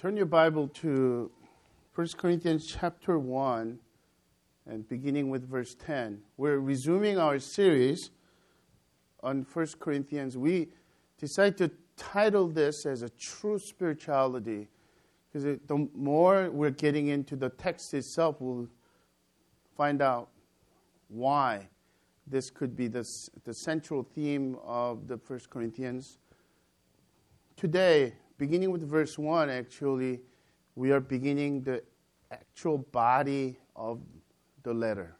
Turn your Bible to 1 Corinthians chapter 1 and beginning with verse 10. We're resuming our series on 1 Corinthians. We decided to title this as a true spirituality because the more we're getting into the text itself, we'll find out why this could be the, the central theme of the 1 Corinthians. Today, beginning with verse 1, actually, we are beginning the actual body of the letter.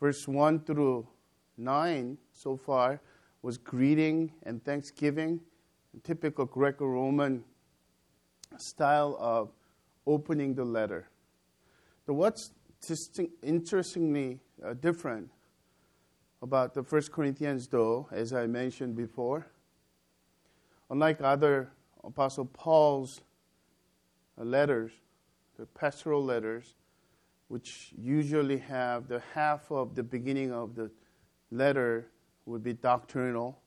Verse 1 through 9 so far was greeting and thanksgiving, typical Greco Roman style of opening the letter. But what's interestingly uh, different about the First Corinthians, though, as I mentioned before, unlike other Apostle Paul's letters, the pastoral letters, which usually have the half of the beginning of the letter would be doctrinal,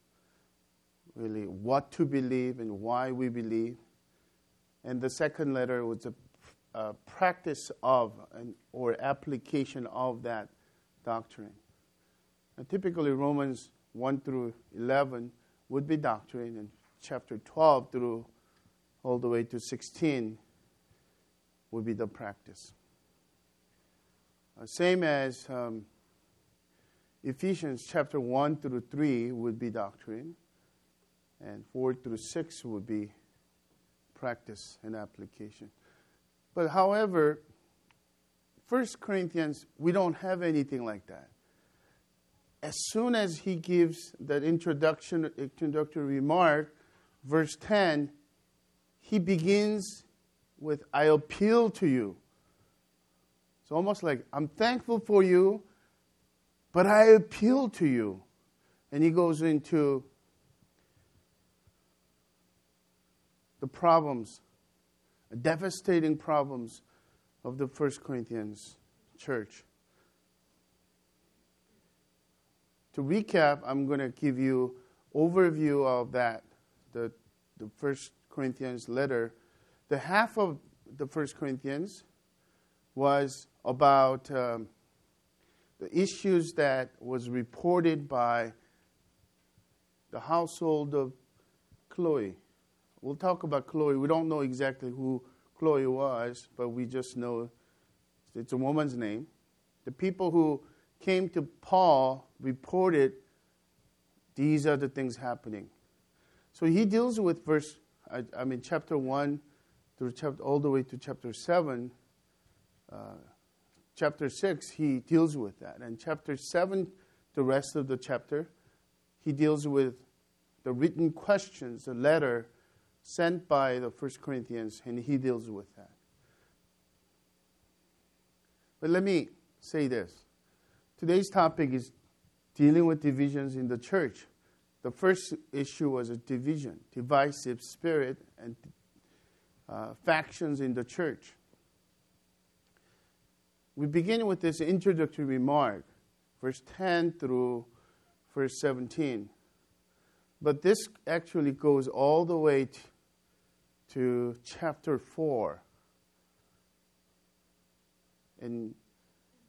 really what to believe and why we believe. And the second letter was a, a practice of an, or application of that doctrine. And typically, Romans 1 through 11 would be doctrine, and chapter 12 through all the way to 16 would be the practice. Uh, same as um, Ephesians chapter 1 through 3 would be doctrine, and 4 through 6 would be practice and application. But however, 1 Corinthians, we don't have anything like that. As soon as he gives that introduction, introductory remark, verse 10, he begins with, I appeal to you. It's almost like, I'm thankful for you, but I appeal to you. And he goes into the problems, the devastating problems of the First Corinthians church. To recap, I'm going to give you overview of that, the, the First Corinthians letter. The half of the First Corinthians was about um, the issues that was reported by the household of Chloe. We'll talk about Chloe. We don't know exactly who Chloe was, but we just know it's a woman's name. The people who came to Paul reported these are the things happening. So he deals with verse, I, I mean, chapter 1 through chapter, all the way to chapter 7. Uh, chapter 6, he deals with that. And chapter 7, the rest of the chapter, he deals with the written questions, the letter sent by the First Corinthians, and he deals with that. But let me say this. Today's topic is dealing with divisions in the church. The first issue was a division, divisive spirit, and uh, factions in the church. We begin with this introductory remark, verse 10 through verse 17. But this actually goes all the way t- to chapter 4. And,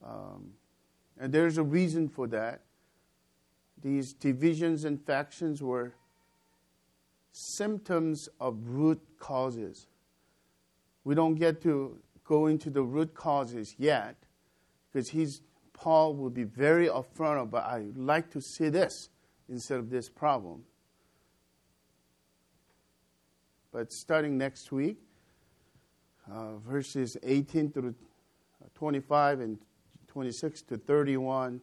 um, and there's a reason for that. These divisions and factions were symptoms of root causes. We don't get to go into the root causes yet because he's Paul will be very upfront about I like to see this instead of this problem. But starting next week, uh, verses 18 through 25 and 26 to 31,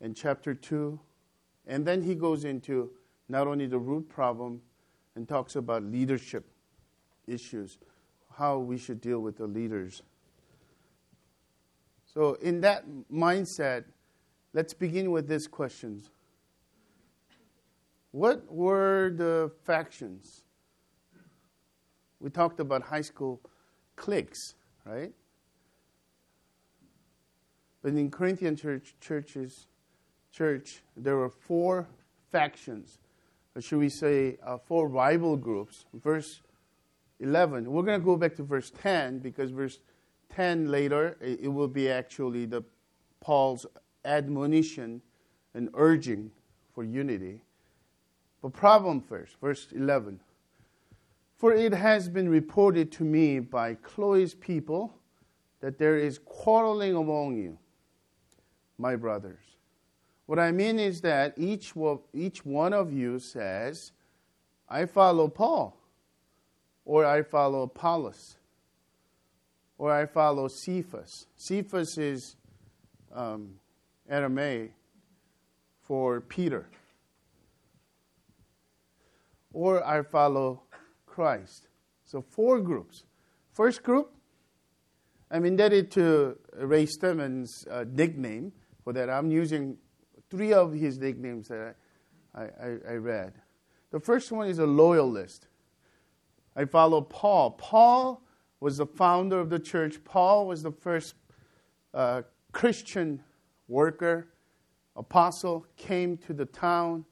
and chapter 2. And then he goes into not only the root problem and talks about leadership issues, how we should deal with the leaders. So, in that mindset, let's begin with these questions. What were the factions? We talked about high school cliques, right? But in Corinthian church, churches, church, there were four factions, or should we say, uh, four rival groups. Verse 11. We're going to go back to verse 10 because verse 10 later, it, it will be actually the Paul's admonition and urging for unity. But problem first, verse 11. For it has been reported to me by Chloe's people that there is quarreling among you, my brothers. What I mean is that each, each one of you says, I follow Paul, or I follow Apollos, or I follow Cephas. Cephas is um, Aramaic for Peter. Or I follow Christ. So, four groups. First group, I'm indebted to Ray Stedman's uh, nickname for that. I'm using three of his nicknames that I, I, I read. The first one is a loyalist. I follow Paul. Paul was the founder of the church. Paul was the first uh, Christian worker, apostle, came to the town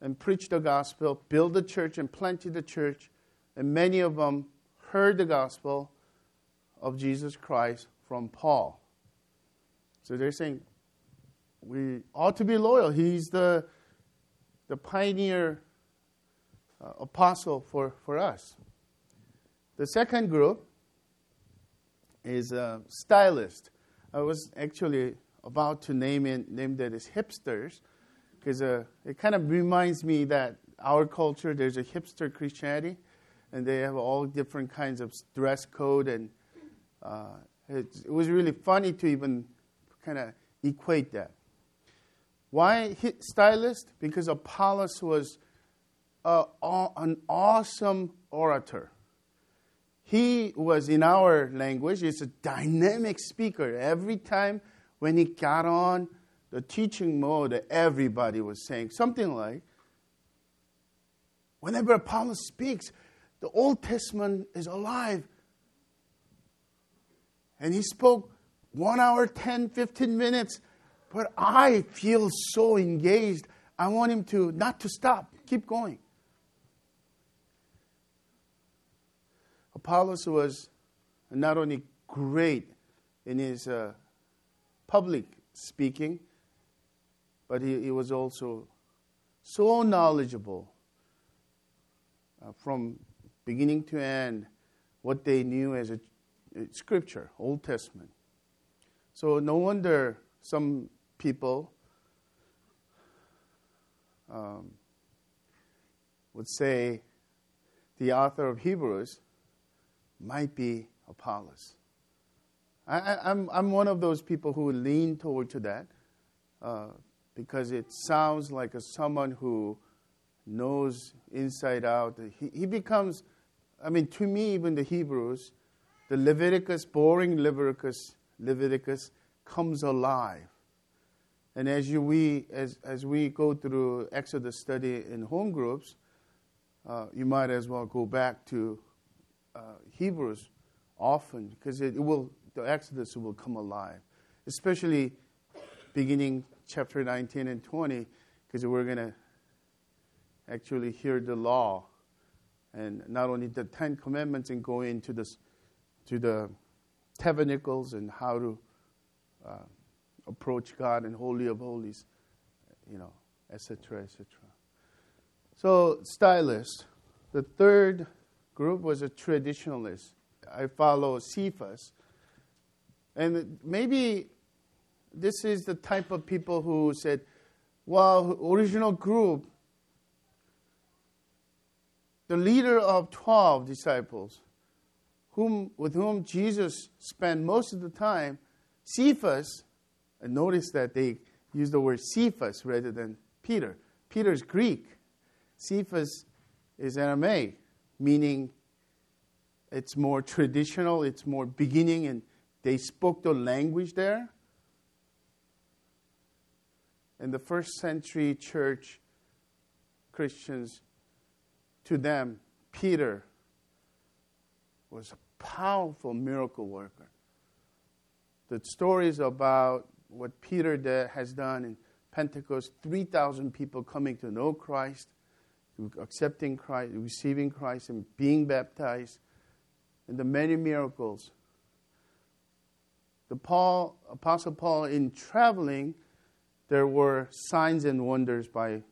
and preached the gospel, built the church and planted the church, and many of them heard the gospel of Jesus Christ from Paul. So they're saying we ought to be loyal. He's the, the pioneer uh, apostle for, for us. The second group is a stylist. I was actually about to name it name that as hipsters because uh, it kind of reminds me that our culture there's a hipster Christianity, and they have all different kinds of dress code and uh, it, it, was really funny to even kind of equate that. Why stylist? Because Apollos was uh, an awesome orator. He was, in our language, is a dynamic speaker. Every time when he got on the teaching mode, everybody was saying something like, whenever Apollos speaks, the Old Testament is alive and he spoke one hour, 10, 15 minutes. But I feel so engaged. I want him to not to stop, keep going. Apollos was not only great in his uh, public speaking, but he, he, was also so knowledgeable uh, from beginning to end what they knew as a scripture, Old Testament. So no wonder some people um, would say the author of Hebrews might be Apollos. I, am I'm, I'm one of those people who lean toward to that uh, because it sounds like a, someone who knows inside out. He, he becomes, I mean, to me, even the Hebrews, the Leviticus, boring Leviticus, Leviticus comes alive. And as you, we as as we go through Exodus study in home groups, uh, you might as well go back to uh, Hebrews often because it, it, will the Exodus will come alive, especially beginning chapter 19 and 20, because we're going to actually hear the law and not only the Ten Commandments and go into this to the tabernacles and how to uh, approach God and Holy of Holies, you know, etc., etc. So, stylist. The third group was a traditionalist. I follow Cephas. And maybe this is the type of people who said, well, original group, the leader of 12 disciples, whom, with whom Jesus spent most of the time, Cephas, and notice that they use the word Cephas rather than Peter. Peter's Greek. Cephas is Aramaic, meaning it's more traditional, it's more beginning, and they spoke the language there. In the first century church, Christians, to them, Peter was a powerful miracle worker. The stories about what Peter has done in Pentecost 3,000 people coming to know Christ, accepting Christ, receiving Christ, and being baptized. and the many miracles. The Paul, Apostle Paul, in traveling, there were signs and wonders by,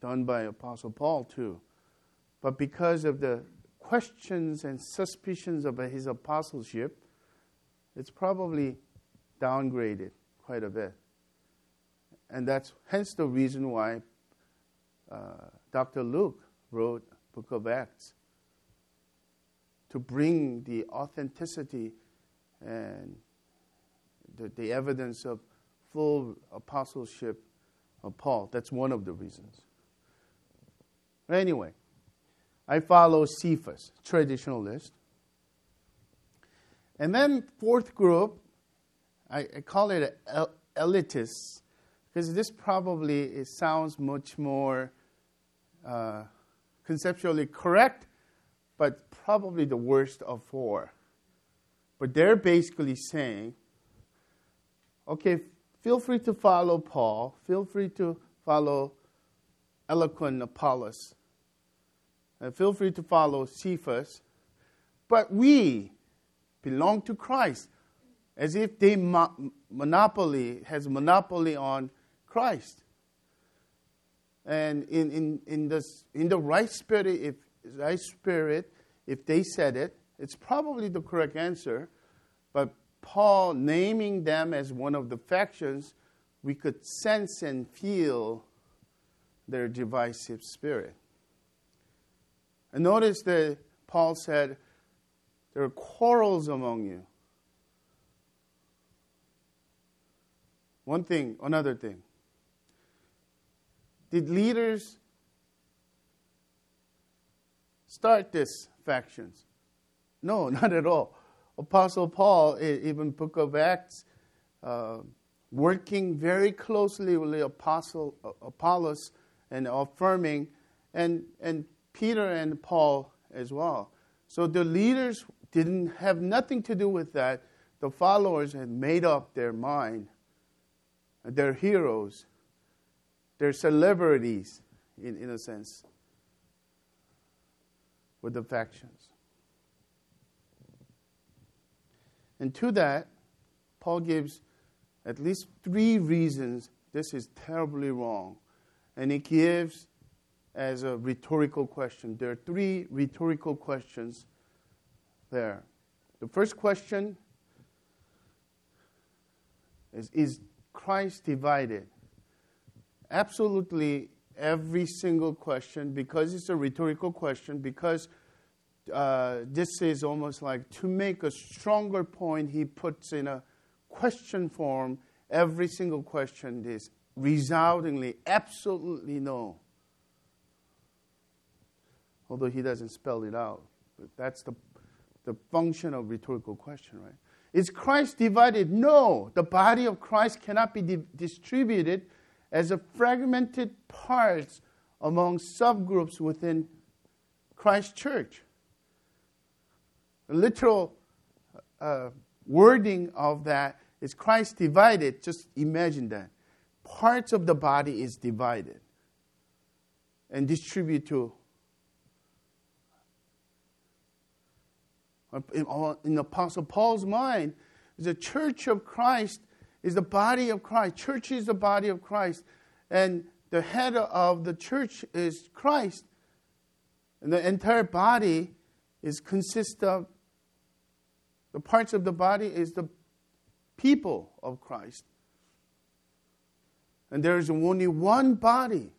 done by Apostle Paul too. But because of the questions and suspicions about his apostleship, it's probably downgraded quite a bit. And that's hence the reason why uh, Dr. Luke wrote Book of Acts to bring the authenticity and the, the evidence of full apostleship of Paul. That's one of the reasons. Anyway, I follow Cephas, traditionalist. And then fourth group, I, I call it el- elitist because this probably it sounds much more uh, conceptually correct, but probably the worst of four. But they're basically saying, okay, feel free to follow Paul, feel free to follow eloquent Apollos, and feel free to follow Cephas, but we belong to Christ, as if they mo- monopoly has monopoly on Christ. And in, in, in, this, in the right spirit, if right spirit, if they said it, it's probably the correct answer. But Paul naming them as one of the factions, we could sense and feel their divisive spirit. And notice that Paul said, There are quarrels among you. One thing, another thing. Did leaders start these factions? No, not at all. Apostle Paul, even Book of Acts, uh, working very closely with the apostle uh, Apollos and affirming, and and Peter and Paul as well. So the leaders didn't have nothing to do with that. The followers had made up their mind. They're heroes. They're celebrities, in, in a sense, with the factions. And to that, Paul gives at least three reasons this is terribly wrong. And he gives as a rhetorical question. There are three rhetorical questions there. The first question is Is Christ divided? absolutely every single question because it's a rhetorical question, because uh, this is almost like to make a stronger point, he puts in a question form every single question is resoundingly, absolutely no. Although he doesn't spell it out. But that's the, the function of rhetorical question, right? Is Christ divided? No. The body of Christ cannot be di- distributed as a fragmented parts among subgroups within Christ Church. The literal uh, wording of that is Christ divided. Just imagine that. Parts of the body is divided and distributed to. In, in Apostle Paul's mind, the church of Christ is the body of Christ. Church is the body of Christ. And the head of the church is Christ. And the entire body is consists of the parts of the body is the people of Christ. And there is only one body.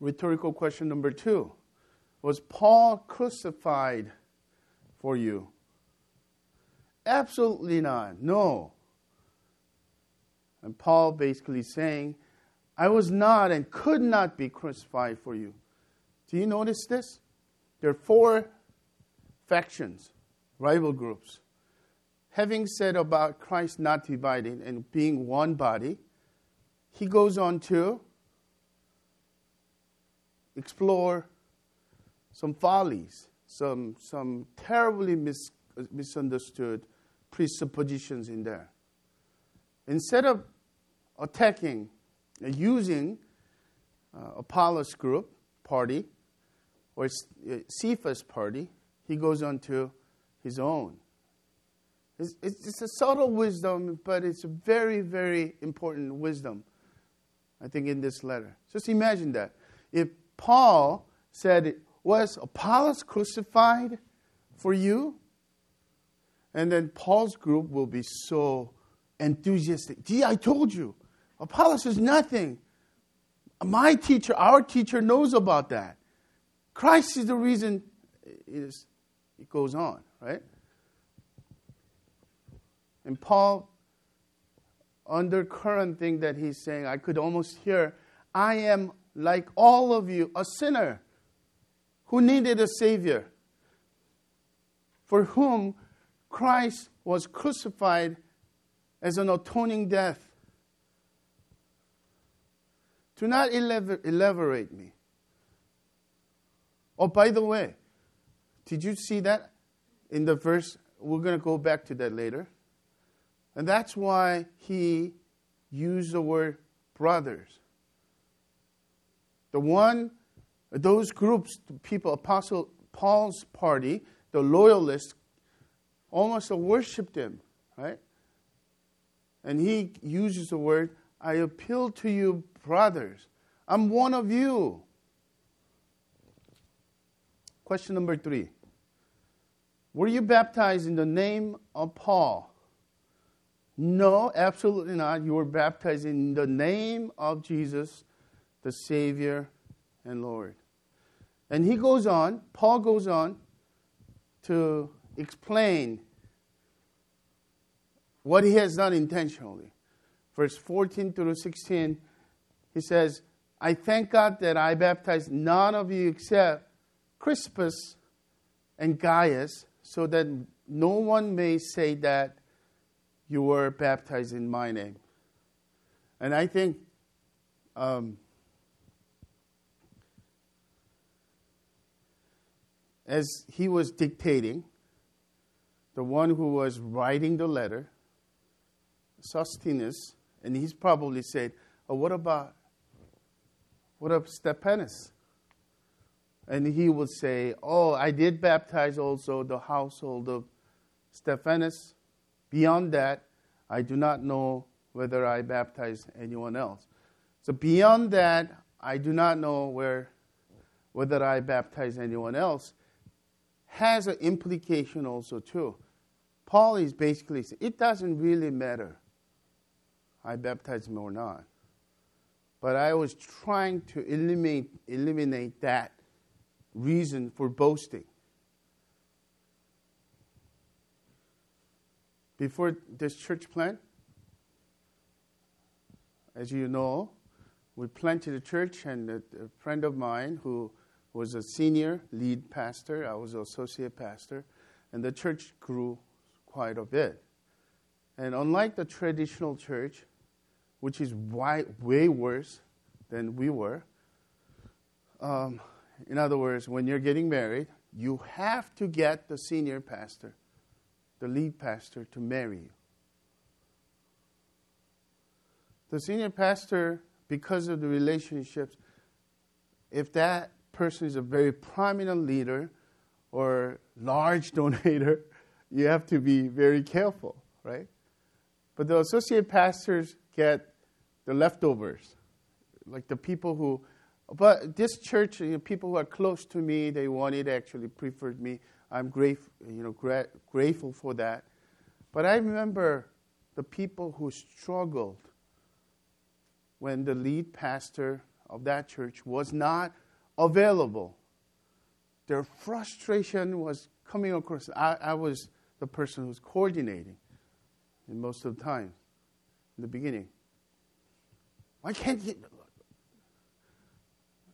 Rhetorical question number two Was Paul crucified for you? Absolutely not. No. And Paul basically saying, I was not and could not be crucified for you. Do you notice this? There are four factions, rival groups. Having said about Christ not dividing and being one body, he goes on to explore some follies, some, some terribly mis- misunderstood presuppositions in there. Instead of attacking, uh, using uh, Apollos group, party, or uh, Cephas' party, he goes on to his own. It's, it's, a subtle wisdom, but it's a very, very important wisdom, I think, in this letter. Just imagine that. If Paul said, Was Apollos crucified for you? And then Paul's group will be so enthusiastic. Gee, I told you, Apollos is nothing. My teacher, our teacher knows about that. Christ is the reason it, is, it goes on, right? And Paul, undercurrent thing that he's saying, I could almost hear, I am like all of you, a sinner who needed a Savior, for whom Christ was crucified as an atoning death. Do not elaborate me. Oh, by the way, did you see that in the verse? We're going to go back to that later. And that's why he used the word brothers. The one, those groups, the people, Apostle Paul's party, the loyalists, almost worshipped him, right? And he uses the word, I appeal to you, brothers. I'm one of you. Question number three Were you baptized in the name of Paul? No, absolutely not. You were baptized in the name of Jesus, the Savior and Lord. And he goes on, Paul goes on to explain what he has done intentionally. Verse 14 through 16, he says, I thank God that I baptized none of you except Crispus and Gaius, so that no one may say that you were baptized in my name. And I think um, as he was dictating, the one who was writing the letter, Sosthenes, and he's probably said, oh, what about what about Stephanas? And he would say, Oh, I did baptize also the household of Stephanas. Beyond that, I do not know whether I baptized anyone else. So beyond that, I do not know where, whether I baptized anyone else has an implication also too. Paul is basically saying it doesn't really matter I baptize him or not. But I was trying to eliminate, eliminate that reason for boasting. Before this church plant, as you know, we planted a church, and a, a friend of mine who was a senior lead pastor, I was an associate pastor, and the church grew quite a bit. And unlike the traditional church, which is way, way worse than we were, um, in other words, when you're getting married, you have to get the senior pastor, the lead pastor, to marry you. The senior pastor, because of the relationships, if that person is a very prominent leader or large donator, you have to be very careful, right? But the associate pastors get the leftovers, like the people who but this church, you know, people who are close to me, they wanted actually preferred me. I'm grateful, you know, gra- grateful for that. But I remember the people who struggled when the lead pastor of that church was not available. Their frustration was coming across. I, I was the person who was coordinating in most of the time in the beginning. Why can't you?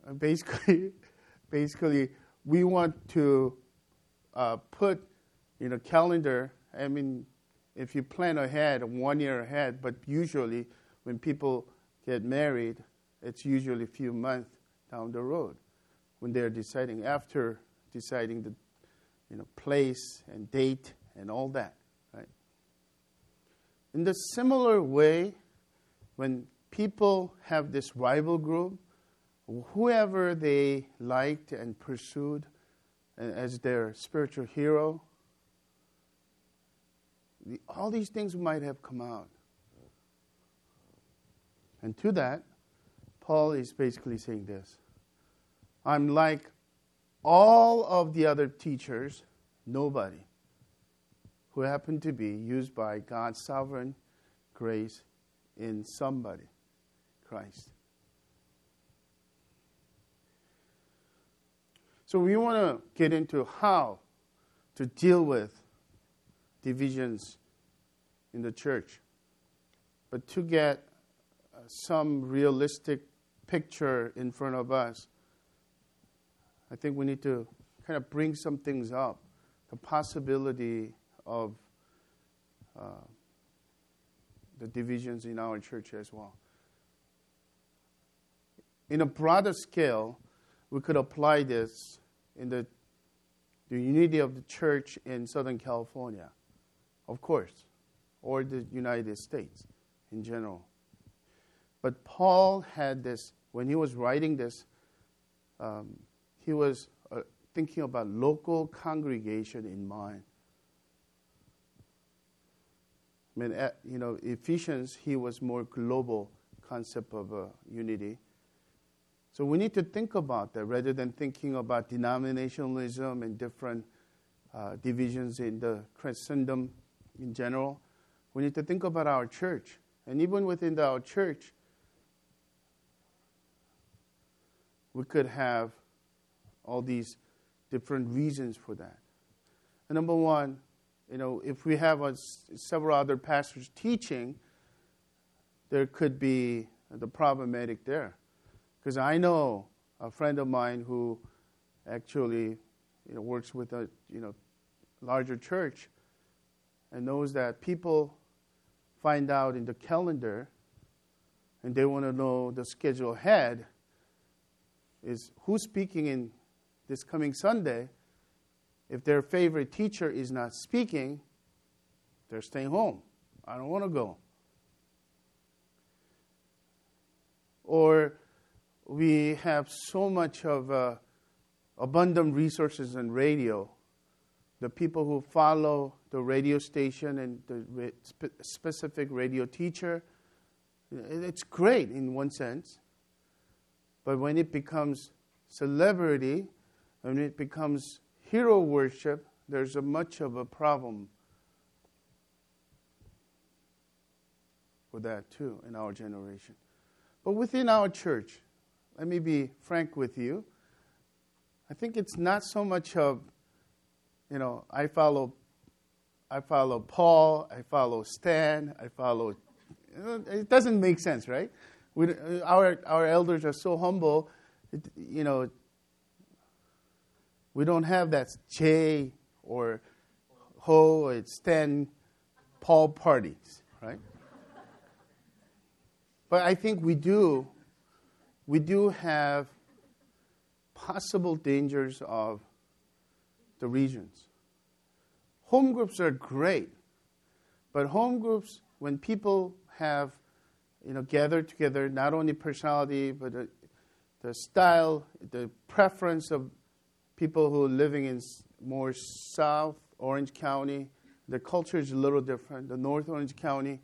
basically, basically, we want to uh, put in a calendar. I mean, if you plan ahead, one year ahead, but usually when people get married, it's usually a few months down the road when they're deciding after deciding the you know place and date and all that right in the similar way when people have this rival group whoever they liked and pursued as their spiritual hero, all these things might have come out. And to that, Paul is basically saying this I'm like all of the other teachers, nobody who happened to be used by God's sovereign grace in somebody, Christ. So we want to get into how to deal with divisions in the church. But to get some realistic picture in front of us, I think we need to kind of bring some things up. The possibility of uh, the divisions in our church as well. In a broader scale, we could apply this in the, the unity of the church in Southern California, of course, or the United States in general. But Paul had this, when he was writing this, um, he was uh, thinking about local congregation in mind. I mean, at, you know, Ephesians, he was more global concept of uh, unity. So we need to think about that rather than thinking about denominationalism and different uh, divisions in the Christendom in general. We need to think about our church. And even within our church, we could have all these different reasons for that. And number one, you know, if we have a, several other pastors teaching, there could be the problematic there. Because I know a friend of mine who actually you know, works with a you know, larger church and knows that people find out in the calendar and they want to know the schedule ahead is who's speaking in this coming Sunday if their favorite teacher is not speaking, they're staying home. I don't want to go. Or we have so much of uh, abundant resources in radio. The people who follow the radio station and the spe- specific radio teacher, it's great in one sense. But when it becomes celebrity, when it becomes hero worship, there's a much of a problem with that too in our generation. But within our church, let me be frank with you. I think it's not so much of, you know, I follow, I follow Paul, I follow Stan, I follow. Uh, it doesn't make sense, right? We, uh, our our elders are so humble, it, you know, we don't have that J or Ho or Stan Paul parties, right? but I think we do, we do have possible dangers of the regions. Home groups are great, but home groups, when people have, you know, gathered together, not only personality, but the, the style, the preference of people who are living in more South Orange County, the culture is a little different. The North Orange County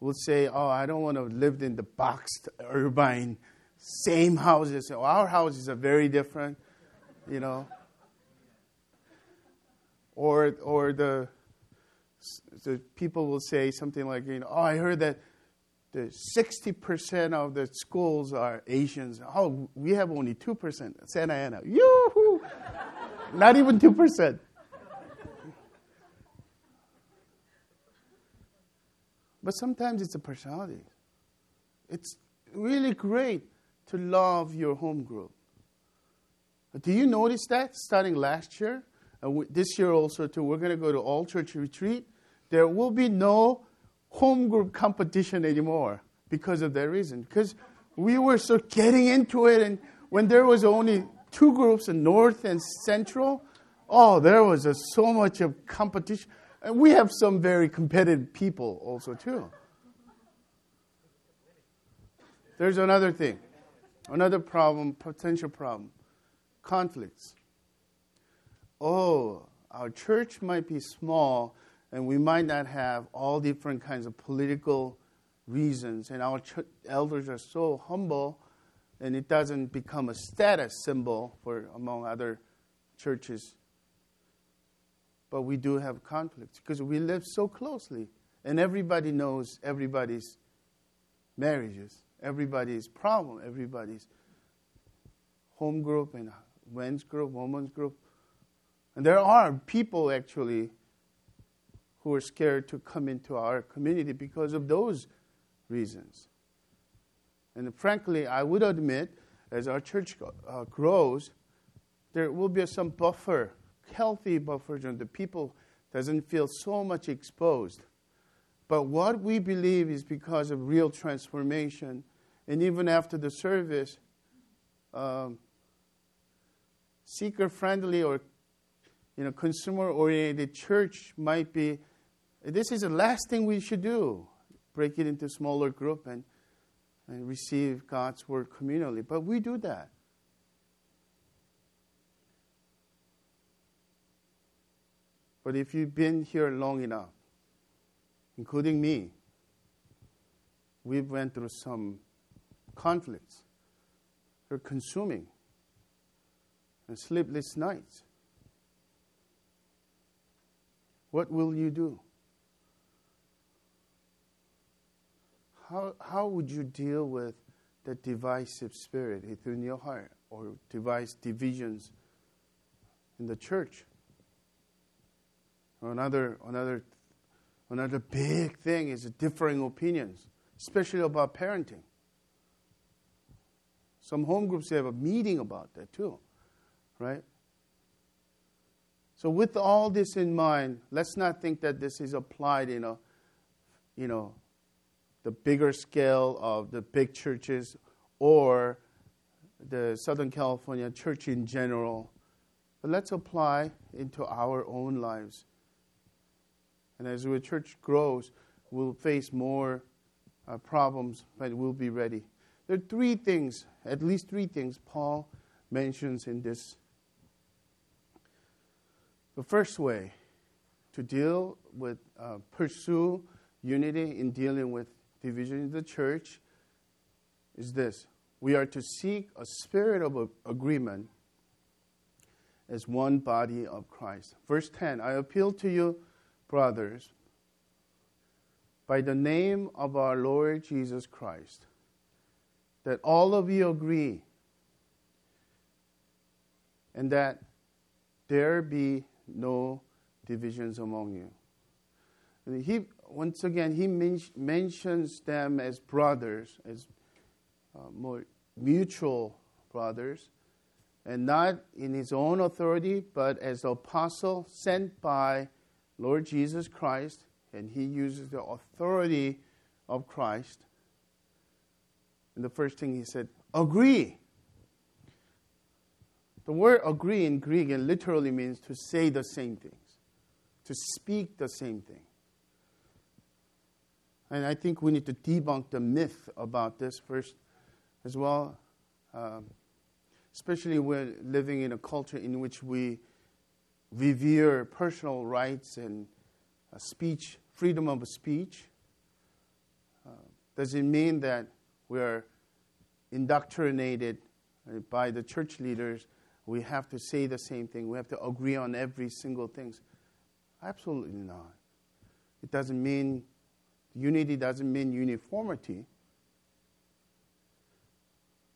will say, "Oh, I don't want to live in the boxed urban same houses. Our houses are very different, you know." Or, or the, the people will say something like, you know, "Oh, I heard that the 60% of the schools are Asians. Oh, we have only 2%. Santa Ana. Yoo-hoo! Not even 2%. But sometimes it's a personality. It's really great to love your home group. But Do you notice that starting last year? And this year also, too, we're going to go to all church retreat. There will be no home group competition anymore because of that reason. Because we were so getting into it, and when there was only two groups, in North and Central, oh, there was a, so much of competition. And we have some very competitive people also too. There's another thing. Another problem, potential problem, conflicts. Oh, our church might be small and we might not have all different kinds of political reasons, and our ch- elders are so humble, and it doesn't become a status symbol for among other churches. But we do have conflicts because we live so closely, and everybody knows everybody's marriages, everybody's problem, everybody's home group and men's group, women's group. And there are people actually who are scared to come into our community because of those reasons. And frankly, I would admit, as our church uh, grows, there will be some buffer, healthy buffer, and the people doesn't feel so much exposed. But what we believe is because of real transformation, and even after the service, um, seeker-friendly or you know consumer-oriented church might be this is the last thing we should do. Break it into smaller group and, and receive God's word communally. But we do that. But if you've been here long enough, including me, we've went through some conflicts. They're consuming and sleepless nights. What will you do? How, how would you deal with the divisive spirit within your heart or devise divisions in the church? Another, another, another big thing is differing opinions, especially about parenting. Some home groups have a meeting about that too, right? So, with all this in mind, let's not think that this is applied in a, you know, the bigger scale of the big churches or the Southern California church in general. But let's apply into our own lives. And as the church grows, we'll face more uh, problems, but we'll be ready. There are three things, at least three things, Paul mentions in this. The first way to deal with, uh, pursue unity in dealing with division in the church is this we are to seek a spirit of agreement as one body of Christ. Verse 10 I appeal to you, brothers, by the name of our Lord Jesus Christ, that all of you agree and that there be no divisions among you. He, once again, he men- mentions them as brothers, as uh, more mutual brothers, and not in his own authority, but as apostle sent by Lord Jesus Christ, and he uses the authority of Christ. And the first thing he said, agree. The word agree in Greek literally means to say the same things, to speak the same thing. And I think we need to debunk the myth about this first as well, um, especially when living in a culture in which we revere personal rights and uh, speech, freedom of speech. Uh, does it mean that we're indoctrinated uh, by the church leaders? We have to say the same thing. We have to agree on every single thing. Absolutely not. It doesn't mean Unity doesn't mean uniformity.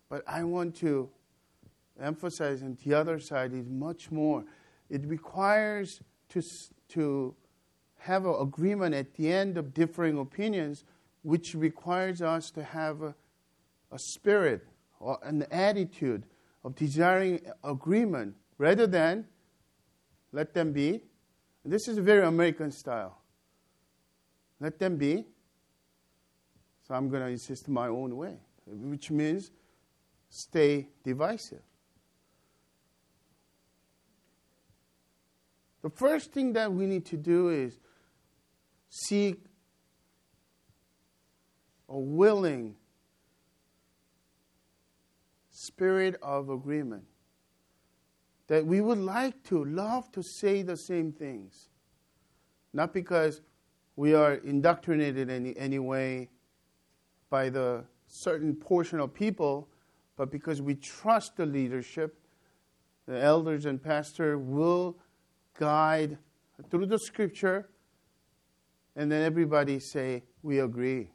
But I want to emphasize, and the other side is much more. It requires to, to have an agreement at the end of differing opinions, which requires us to have a, a spirit or an attitude of desiring agreement rather than let them be. This is a very American style. Let them be. So I'm going to insist my own way, which means stay divisive. The first thing that we need to do is seek a willing spirit of agreement. That we would like to, love to say the same things. Not because we are indoctrinated in any way by the certain portion of people, but because we trust the leadership, the elders and pastor will guide through the scripture, and then everybody say, We agree.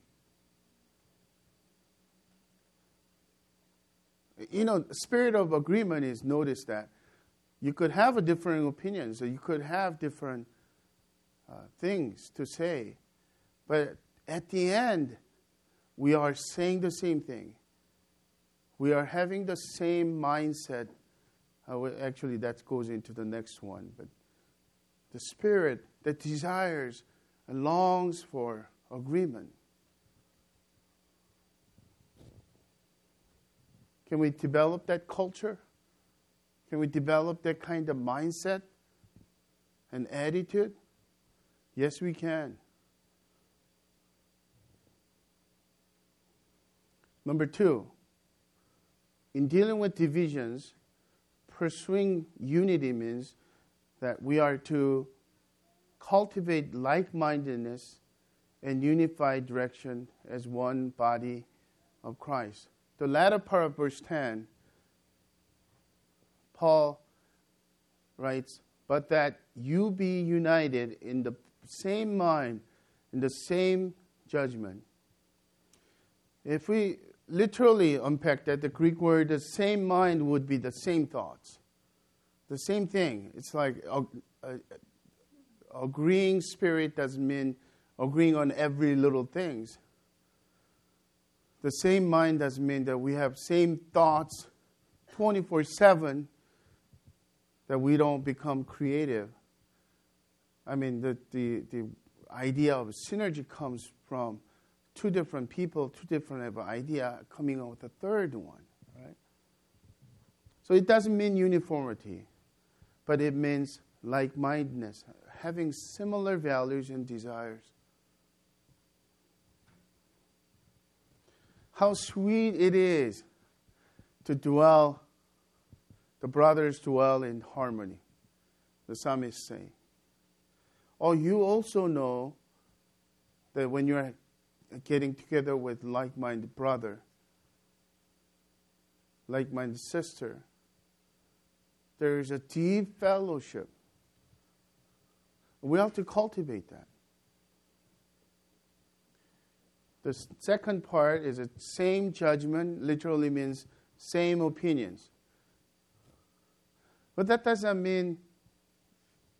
You know, spirit of agreement is notice that you could have a different opinions, so you could have different uh, things to say, but at the end, we are saying the same thing. We are having the same mindset. Uh, actually, that goes into the next one. But the spirit that desires and longs for agreement. Can we develop that culture? Can we develop that kind of mindset and attitude? Yes, we can. Number two, in dealing with divisions, pursuing unity means that we are to cultivate like mindedness and unified direction as one body of Christ. The latter part of verse 10, Paul writes, But that you be united in the same mind, and the same judgment. If we literally unpack that, the Greek word, the same mind would be the same thoughts. The same thing. It's like agreeing spirit doesn't mean agreeing on every little things. The same mind doesn't mean that we have same thoughts 24 7 that we don't become creative. I mean, the, the, the idea of synergy comes from two different people, two different idea coming up with a third one, right? So it doesn't mean uniformity, but it means like-mindedness, having similar values and desires. How sweet it is to dwell, the brothers dwell in harmony, the psalmist say. Oh, you also know that when you're getting together with like minded brother, like minded sister. There is a deep fellowship. We have to cultivate that. The second part is the same judgment, literally means same opinions. But that doesn't mean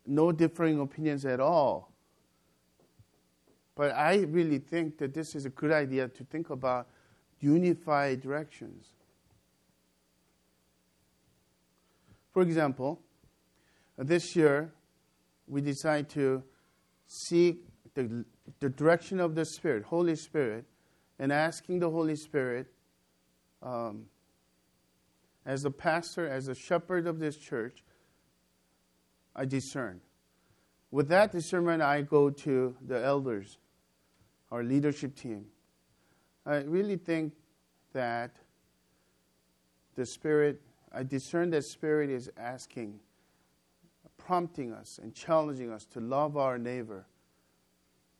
no differing opinions at all. But I really think that this is a good idea to think about unified directions. For example, this year we decide to seek the, the direction of the Spirit, Holy Spirit, and asking the Holy Spirit, um, as a pastor, as a shepherd of this church, I discern. With that discernment, I go to the elders our leadership team. I really think that the Spirit, I discern that Spirit is asking, prompting us, and challenging us to love our neighbor.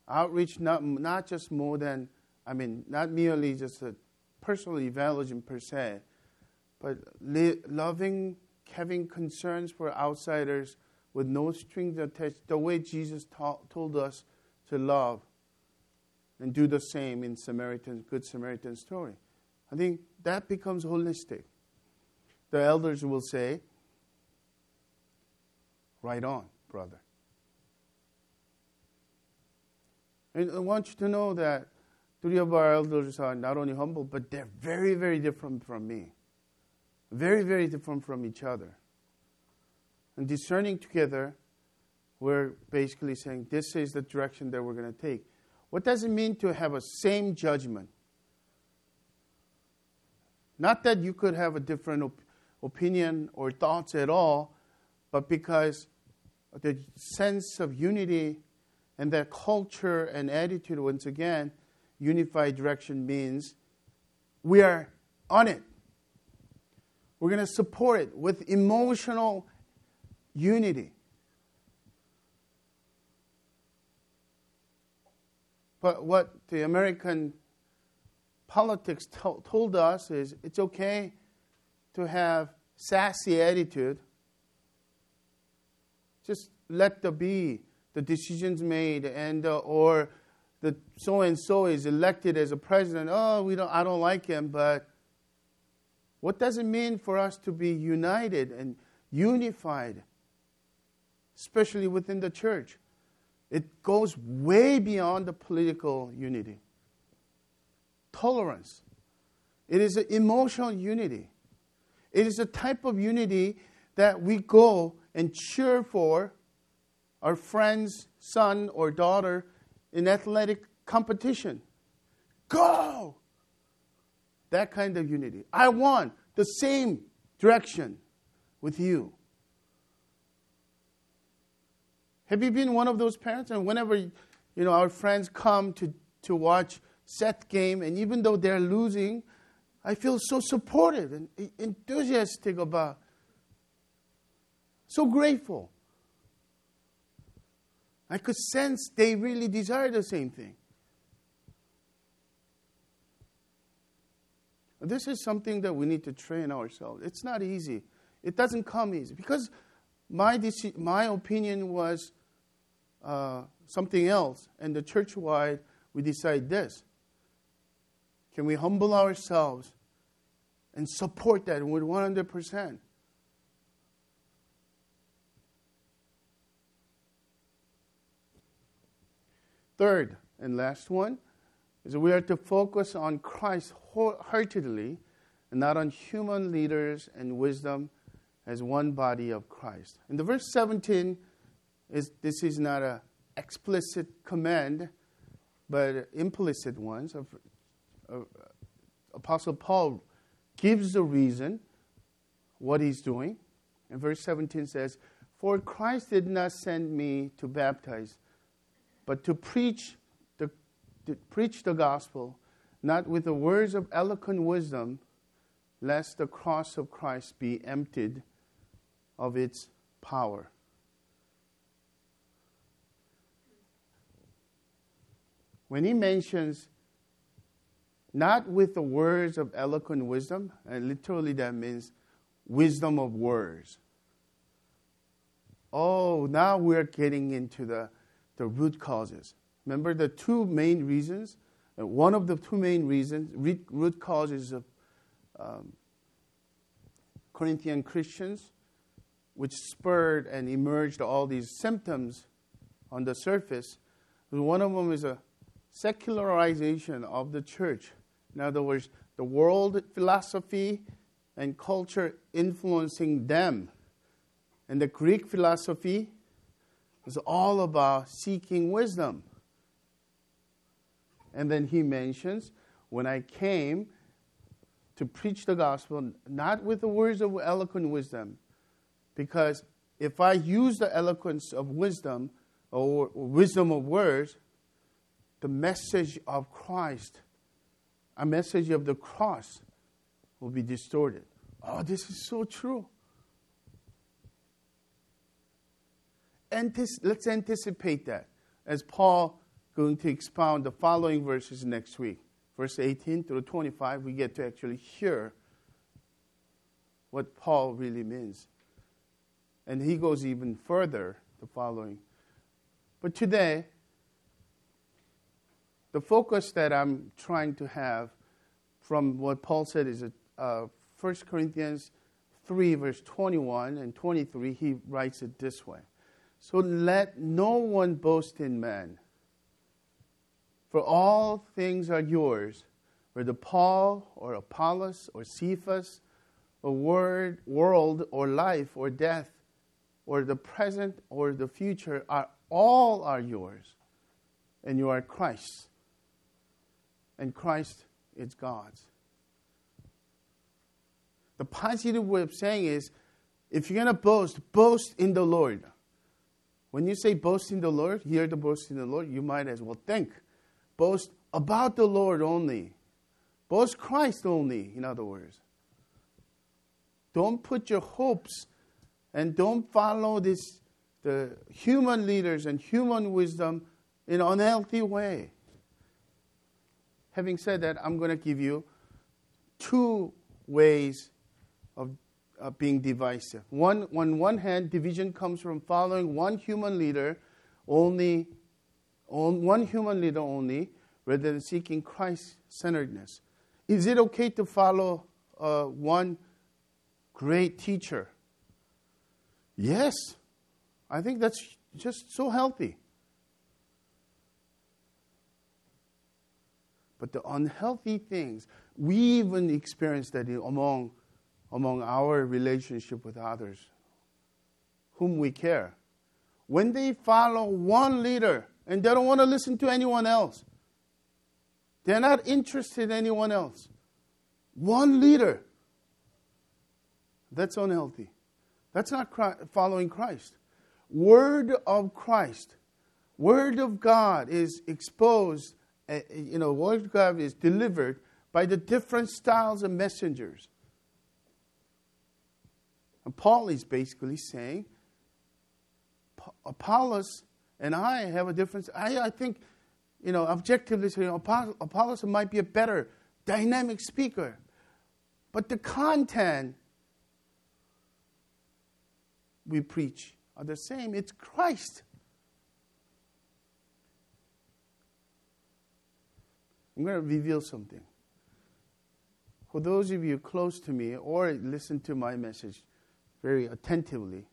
Outreach, not, not just more than, I mean, not merely just a personal evangelism per se, but li- loving, having concerns for outsiders with no strings attached, the way Jesus told us to love and do the same in Samaritan, Good Samaritan story. I think that becomes holistic. The elders will say, Right on, brother. And I want you to know that three of our elders are not only humble, but they're very, very different from me. Very, very different from each other. And discerning together, we're basically saying this is the direction that we're going to take. What does it mean to have a same judgment? Not that you could have a different op- opinion or thoughts at all, but because the sense of unity and that culture and attitude, once again, unified direction means we are on it. We're going to support it with emotional unity. But what the American politics to- told us is it's okay to have sassy attitude. Just let the be the decisions made and uh, or the so and so is elected as a president. Oh, we don't I don't like him, but what does it mean for us to be united and unified, especially within the church? It goes way beyond the political unity. Tolerance. It is an emotional unity. It is a type of unity that we go and cheer for our friend's son or daughter in athletic competition. Go! That kind of unity. I want the same direction with you. Have you been one of those parents? And whenever you know our friends come to, to watch set game, and even though they're losing, I feel so supportive and enthusiastic about, so grateful. I could sense they really desire the same thing. This is something that we need to train ourselves. It's not easy. It doesn't come easy because my, deci- my opinion was uh, something else, and the church wide, we decide this. Can we humble ourselves and support that with 100%? Third and last one is we are to focus on Christ wholeheartedly and not on human leaders and wisdom as one body of Christ. In the verse 17, is, this is not an explicit command, but implicit ones. Of, of, uh, Apostle Paul gives the reason what he's doing. And verse 17 says, For Christ did not send me to baptize, but to preach the, to preach the gospel, not with the words of eloquent wisdom, lest the cross of Christ be emptied of its power. When he mentions not with the words of eloquent wisdom, and literally that means wisdom of words. Oh, now we're getting into the, the root causes. Remember the two main reasons? Uh, one of the two main reasons, root causes of um, Corinthian Christians which spurred and emerged all these symptoms on the surface. One of them is a secularization of the church. In other words, the world philosophy and culture influencing them. And the Greek philosophy was all about seeking wisdom. And then he mentions, when I came to preach the gospel, not with the words of eloquent wisdom, because if I use the eloquence of wisdom or wisdom of words, the message of Christ, a message of the cross, will be distorted. Oh, this is so true. Antis- let's anticipate that as Paul going to expound the following verses next week. Verse 18 through 25, we get to actually hear what Paul really means. And he goes even further, the following. But today, the focus that I'm trying to have from what Paul said is uh, 1 Corinthians 3, verse 21 and 23, he writes it this way So let no one boast in man, for all things are yours, whether Paul or Apollos or Cephas, or word, world or life or death or the present or the future are all are yours and you are Christ and Christ is God's. The positive way of saying is if you're going to boast boast in the Lord. When you say boast in the Lord hear the boast in the Lord you might as well think. Boast about the Lord only. Boast Christ only in other words. Don't put your hopes and don't follow this the human leaders and human wisdom in an unhealthy way. Having said that, I'm going to give you two ways of, being divisive. One, on one hand, division comes from following one human leader only, on one human leader only, rather than seeking Christ centeredness. Is it okay to follow uh, one great teacher? Yes. I think that's just so healthy. But the unhealthy things, we even experience that among, among our relationship with others whom we care. When they follow one leader and they don't want to listen to anyone else, they're not interested in anyone else. One leader. That's unhealthy. That's not following Christ. Word of Christ, Word of God is exposed, uh, you know, Word of God is delivered by the different styles of messengers. And Paul is basically saying, Apollos and I have a difference. I, I think, you know, objectively saying, Apollos might be a better dynamic speaker. But the content we preach are the same. It's Christ. I'm going to reveal something. For those of you close to me or listen to my message very attentively,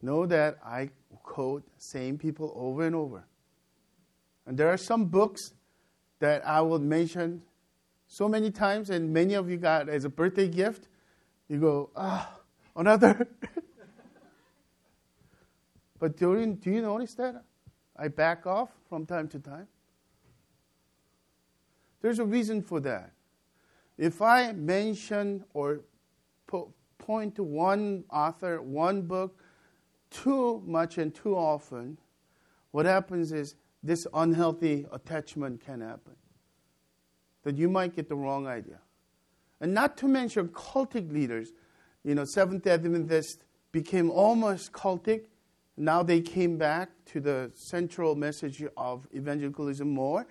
know that I quote same people over and over. And there are some books that I will mention so many times, and many of you got as a birthday gift. You go, ah, another. But during, do you notice that? I back off from time to time. There's a reason for that. If I mention or po- point to one author, one book, too much and too often, what happens is this unhealthy attachment can happen. That you might get the wrong idea. And not to mention cultic leaders. You know, Seventh Adventists became almost cultic now they came back to the central message of evangelicalism more,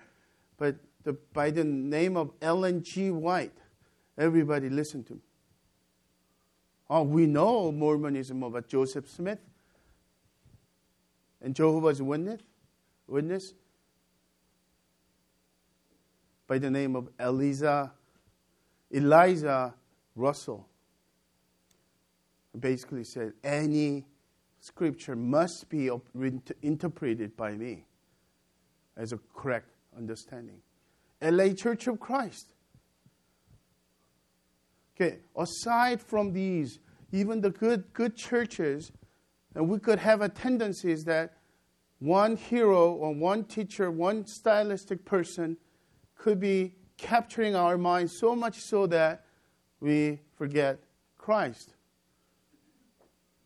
but the, by the name of Ellen G. White, everybody listened to. Him. Oh, we know Mormonism about Joseph Smith and Jehovah's Witness, witness by the name of Eliza, Eliza Russell. Basically said any scripture must be interpreted by me as a correct understanding. LA Church of Christ. Okay, aside from these, even the good good churches, and we could have a tendency is that one hero or one teacher, one stylistic person could be capturing our minds so much so that we forget Christ.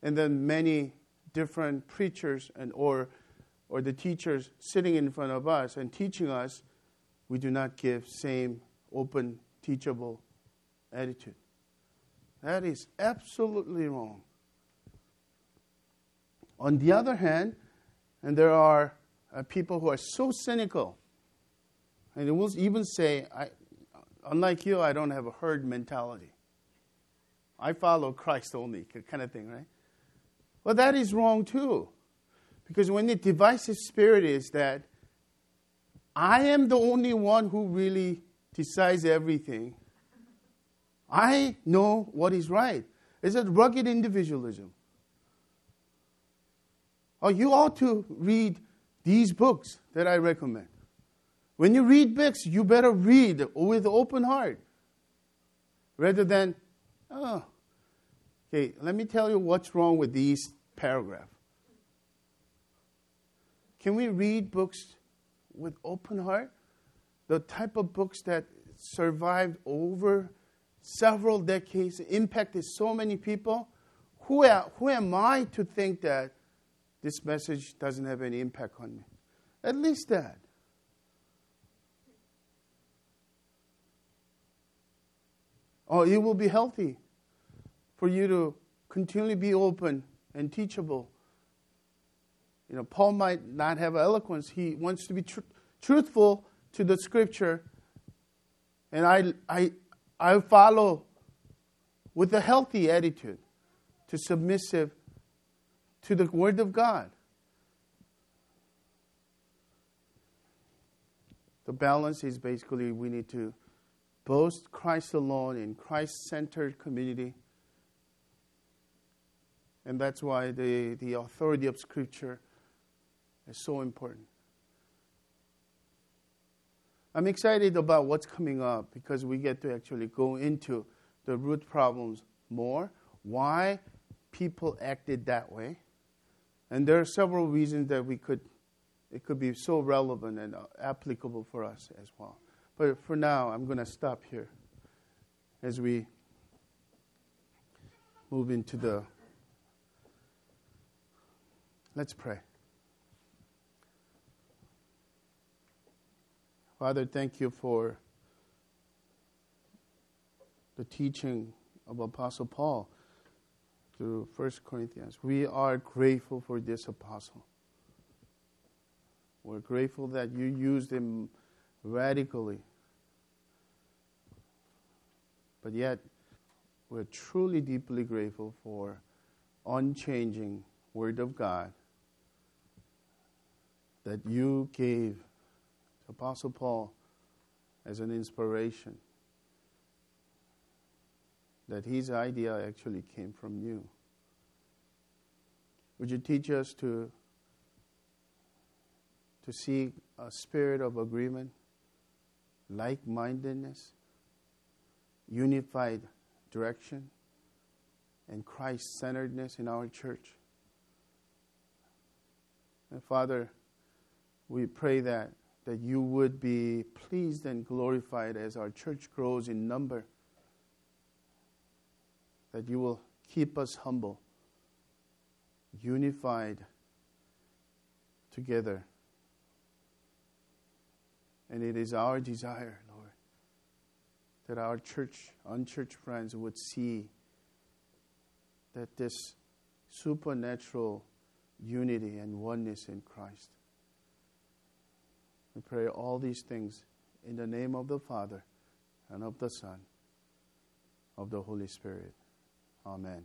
And then many different preachers and or or the teachers sitting in front of us and teaching us, we do not give same open teachable attitude. That is absolutely wrong. On the other hand, and there are uh, people who are so cynical, and they will even say, I, unlike you, I don't have a herd mentality. I follow Christ only, kind of thing, right? Well, that is wrong too. Because when the divisive spirit is that I am the only one who really decides everything, I know what is right. It's a rugged individualism. Oh, you ought to read these books that I recommend. When you read books, you better read with open heart rather than, oh, Okay, let me tell you what's wrong with these paragraphs. Can we read books with open heart? The type of books that survived over several decades, impacted so many people. Who, are, who am I to think that this message doesn't have any impact on me? At least that. Oh, you will be healthy. For you to continually be open and teachable. You know, Paul might not have eloquence. He wants to be tr- truthful to the scripture. And I, I, I follow with a healthy attitude to submissive to the word of God. The balance is basically we need to boast Christ alone in Christ centered community. And that's why the, the authority of Scripture is so important. I'm excited about what's coming up because we get to actually go into the root problems more. Why people acted that way. And there are several reasons that we could it could be so relevant and uh, applicable for us as well. But for now, I'm going to stop here as we move into the. Let's pray. Father, thank you for the teaching of Apostle Paul through 1 Corinthians. We are grateful for this apostle. We're grateful that you used him radically. But yet, we're truly deeply grateful for unchanging Word of God that you gave Apostle Paul as an inspiration. That his idea actually came from you. Would you teach us to to seek a spirit of agreement, like mindedness, unified direction, and Christ centeredness in our church. And Father, we pray that, that you would be pleased and glorified as our church grows in number, that you will keep us humble, unified together and it is our desire, Lord, that our church, unchurched friends would see that this supernatural unity and oneness in Christ. We pray all these things in the name of the Father and of the Son, of the Holy Spirit. Amen.